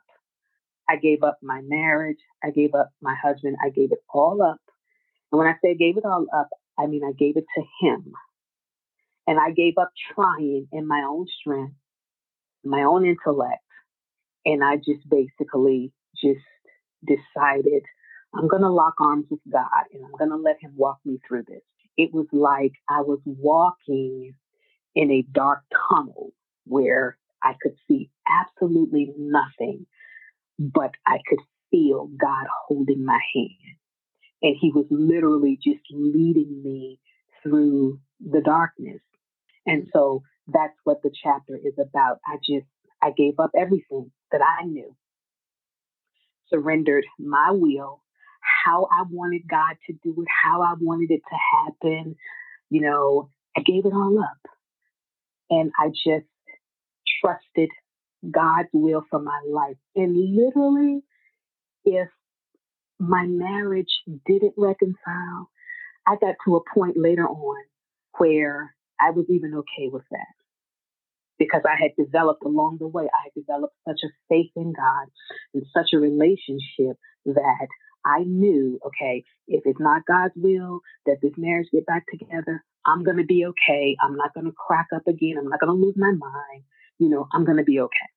[SPEAKER 4] I gave up my marriage. I gave up my husband. I gave it all up. And when I say gave it all up, I mean I gave it to him. And I gave up trying in my own strength, my own intellect. And I just basically just decided I'm going to lock arms with God and I'm going to let him walk me through this. It was like I was walking in a dark tunnel where I could see absolutely nothing, but I could feel God holding my hand. And he was literally just leading me through the darkness. And so that's what the chapter is about. I just, I gave up everything that I knew, surrendered my will, how I wanted God to do it, how I wanted it to happen. You know, I gave it all up. And I just trusted God's will for my life. And literally, if my marriage didn't reconcile, I got to a point later on where I was even okay with that because I had developed along the way, I had developed such a faith in God and such a relationship that I knew, okay, if it's not God's will that this marriage get back together, I'm going to be okay. I'm not going to crack up again. I'm not going to lose my mind. You know, I'm going to be okay.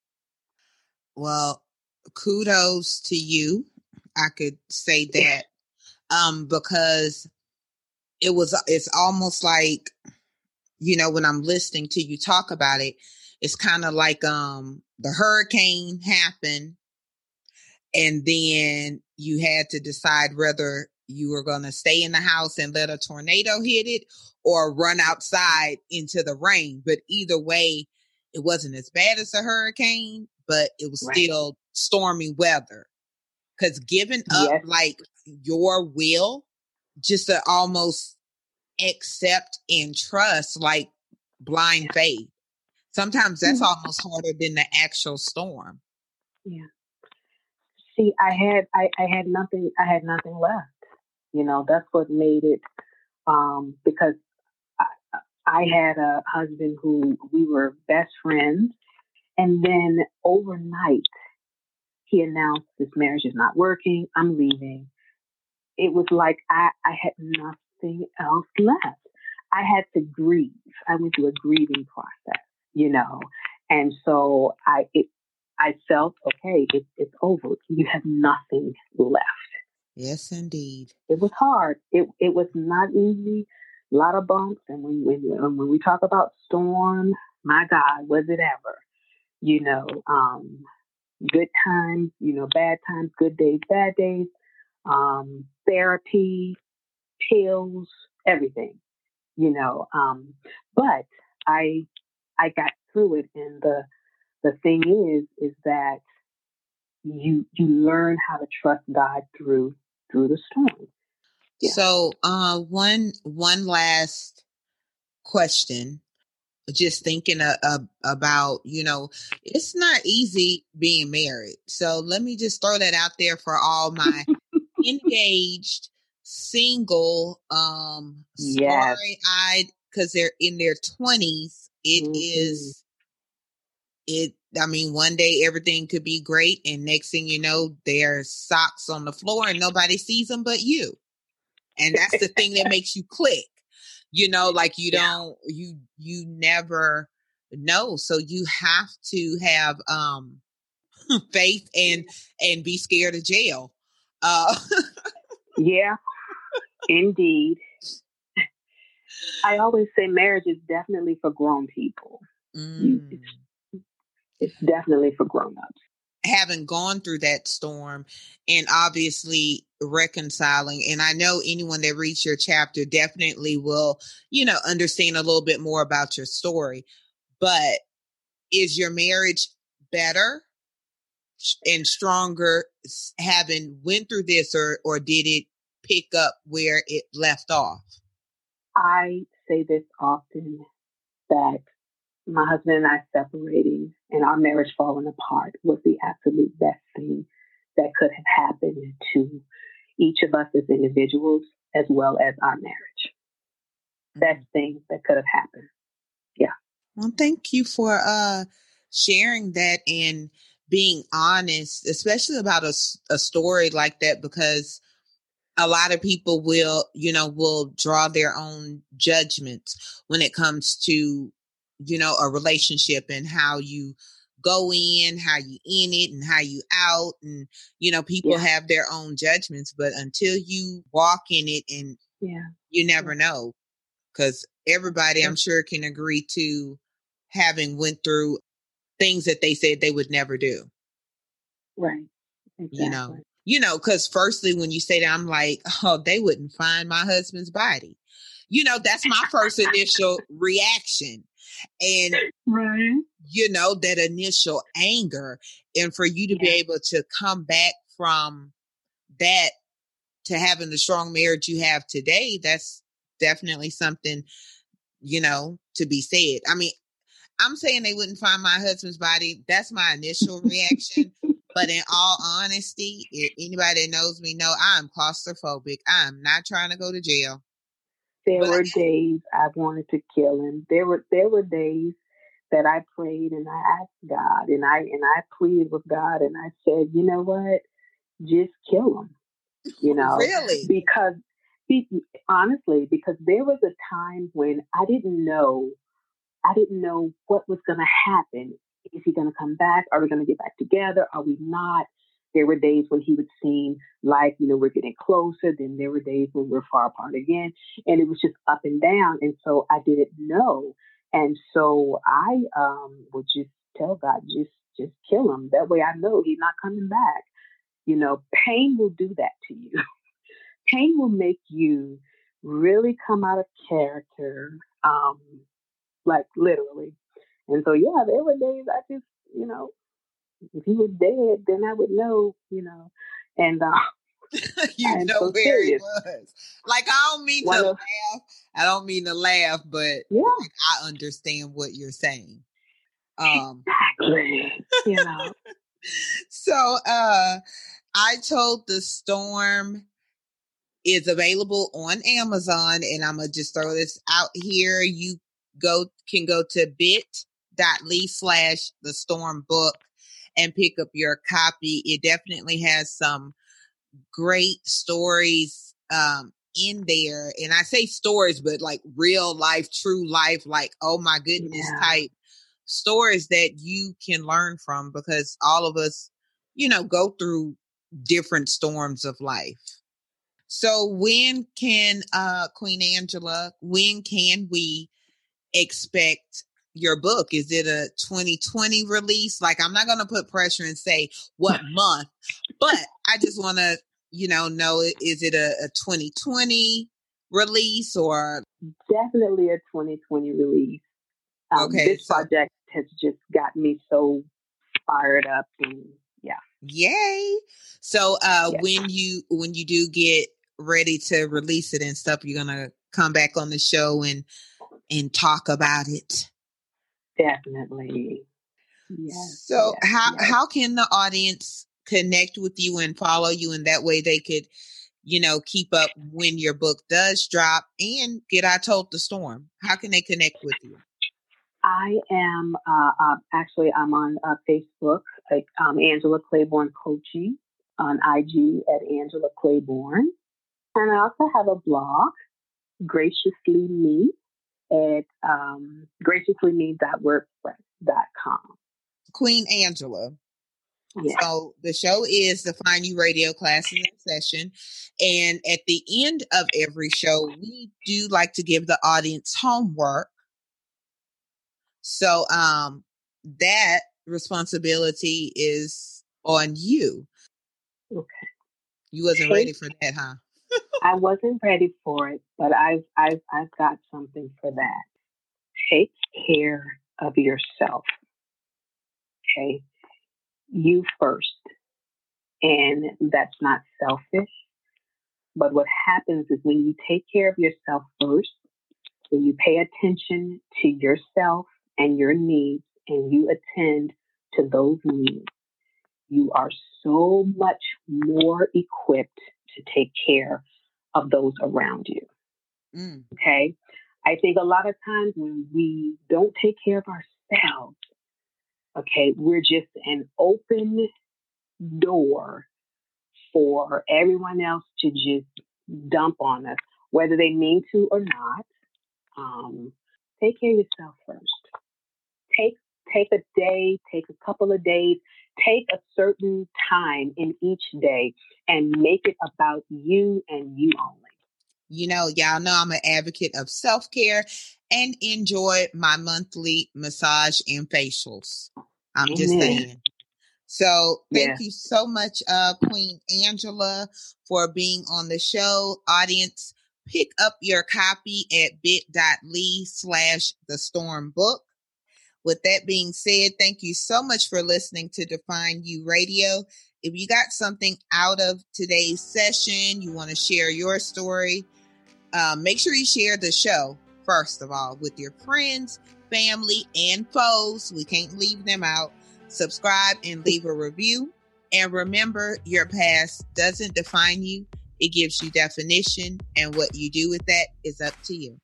[SPEAKER 1] Well, kudos to you. I could say that um because it was it's almost like you know when I'm listening to you talk about it it's kind of like um the hurricane happened and then you had to decide whether you were going to stay in the house and let a tornado hit it or run outside into the rain but either way it wasn't as bad as a hurricane but it was right. still stormy weather because giving up yes. like your will just to almost accept and trust like blind faith. Sometimes that's mm-hmm. almost harder than the actual storm.
[SPEAKER 4] Yeah. See i had I, I had nothing i had nothing left you know that's what made it um because I, I had a husband who we were best friends and then overnight he announced this marriage is not working i'm leaving. It was like i i had nothing else left i had to grieve i went through a grieving process you know and so i it I felt okay. It, it's over. You have nothing left.
[SPEAKER 1] Yes, indeed.
[SPEAKER 4] It was hard. It it was not easy. A lot of bumps, and when when when we talk about storm, my God, was it ever? You know, um, good times, you know, bad times, good days, bad days, um, therapy, pills, everything. You know, um, but I I got through it, and the the thing is, is that you you learn how to trust God through through the storm.
[SPEAKER 1] Yeah. So, uh, one one last question. Just thinking uh, uh, about, you know, it's not easy being married. So let me just throw that out there for all my engaged, single, um, yes. eyed, because they're in their twenties. It mm-hmm. is it I mean, one day everything could be great, and next thing you know, there's socks on the floor and nobody sees them but you. And that's the thing that makes you click. You know, like you don't, you you never know. So you have to have um faith and and be scared of jail. Uh
[SPEAKER 4] yeah, indeed. I always say marriage is definitely for grown people. Mm. it's it's definitely for grown-ups
[SPEAKER 1] having gone through that storm and obviously reconciling and i know anyone that reads your chapter definitely will you know understand a little bit more about your story but is your marriage better and stronger having went through this or or did it pick up where it left off
[SPEAKER 4] i say this often that my husband and I separating and our marriage falling apart was the absolute best thing that could have happened to each of us as individuals as well as our marriage. Best mm-hmm. thing that could have happened. Yeah.
[SPEAKER 1] Well, thank you for uh sharing that and being honest, especially about a, a story like that, because a lot of people will, you know, will draw their own judgments when it comes to, you know, a relationship and how you go in, how you in it, and how you out. And, you know, people yeah. have their own judgments, but until you walk in it and yeah, you never yeah. know. Cause everybody I'm sure can agree to having went through things that they said they would never do.
[SPEAKER 4] Right.
[SPEAKER 1] Exactly. You know, you know, because firstly, when you say that, I'm like, oh, they wouldn't find my husband's body. You know, that's my first initial reaction. And, right. you know, that initial anger. And for you to yeah. be able to come back from that to having the strong marriage you have today, that's definitely something, you know, to be said. I mean, I'm saying they wouldn't find my husband's body. That's my initial reaction. But in all honesty, anybody that knows me know I'm claustrophobic. I'm not trying to go to jail.
[SPEAKER 4] There but were I, days I wanted to kill him. There were there were days that I prayed and I asked God and I and I pleaded with God and I said, you know what, just kill him. You know,
[SPEAKER 1] really
[SPEAKER 4] because honestly, because there was a time when I didn't know, I didn't know what was going to happen is he going to come back? Are we going to get back together? Are we not? There were days when he would seem like, you know, we're getting closer. Then there were days when we're far apart again. And it was just up and down. And so I didn't know. And so I um, would just tell God, just just kill him. That way I know he's not coming back. You know, pain will do that to you. pain will make you really come out of character, um, like literally. And so, yeah, there were days I just, you know, if he was dead, then I would know, you know. And uh,
[SPEAKER 1] you know so where serious. he was. Like I don't mean One to of, laugh. I don't mean to laugh, but yeah, like, I understand what you're saying.
[SPEAKER 4] Um, exactly. You know.
[SPEAKER 1] so, uh, I told the storm is available on Amazon, and I'm gonna just throw this out here. You go can go to bit bit.ly slash the storm book and pick up your copy. It definitely has some great stories um, in there. And I say stories, but like real life, true life, like, oh my goodness yeah. type stories that you can learn from because all of us, you know, go through different storms of life. So when can uh Queen Angela, when can we expect your book? Is it a 2020 release? Like, I'm not going to put pressure and say what month, but I just want to, you know, know is it a, a 2020 release or?
[SPEAKER 4] Definitely a 2020 release. Um, okay. This so, project has just got me so fired up and yeah.
[SPEAKER 1] Yay. So, uh, yes. when you, when you do get ready to release it and stuff, you're going to come back on the show and, and talk about it.
[SPEAKER 4] Definitely. Yes.
[SPEAKER 1] So yes, how yes. how can the audience connect with you and follow you and that way they could, you know, keep up when your book does drop and get I told the storm? How can they connect with you?
[SPEAKER 4] I am uh, uh, actually I'm on uh, Facebook, like um, Angela Claiborne Coaching on IG at Angela Claiborne, and I also have a blog, Graciously Me, at um, graciouslyme.wordpress.com.
[SPEAKER 1] Queen Angela. Yeah. So the show is the Find You Radio classes in session. And at the end of every show, we do like to give the audience homework. So um that responsibility is on you.
[SPEAKER 4] Okay.
[SPEAKER 1] You wasn't ready for that, huh?
[SPEAKER 4] I wasn't ready for it, but I've I've I've got something for that. Take care of yourself. Okay. You first. And that's not selfish. But what happens is when you take care of yourself first, when you pay attention to yourself and your needs and you attend to those needs, you are so much more equipped to take care of those around you. Mm. Okay. I think a lot of times when we don't take care of ourselves, Okay, we're just an open door for everyone else to just dump on us, whether they mean to or not. Um, take care of yourself first. Take take a day, take a couple of days, take a certain time in each day and make it about you and you only.
[SPEAKER 1] You know, y'all know I'm an advocate of self care and enjoy my monthly massage and facials. I'm Amen. just saying. So thank yeah. you so much, uh, Queen Angela, for being on the show. Audience, pick up your copy at bit.ly slash the storm book. With that being said, thank you so much for listening to Define You Radio. If you got something out of today's session, you want to share your story, um, make sure you share the show, first of all, with your friends, family, and foes. We can't leave them out. Subscribe and leave a review. And remember, your past doesn't define you, it gives you definition, and what you do with that is up to you.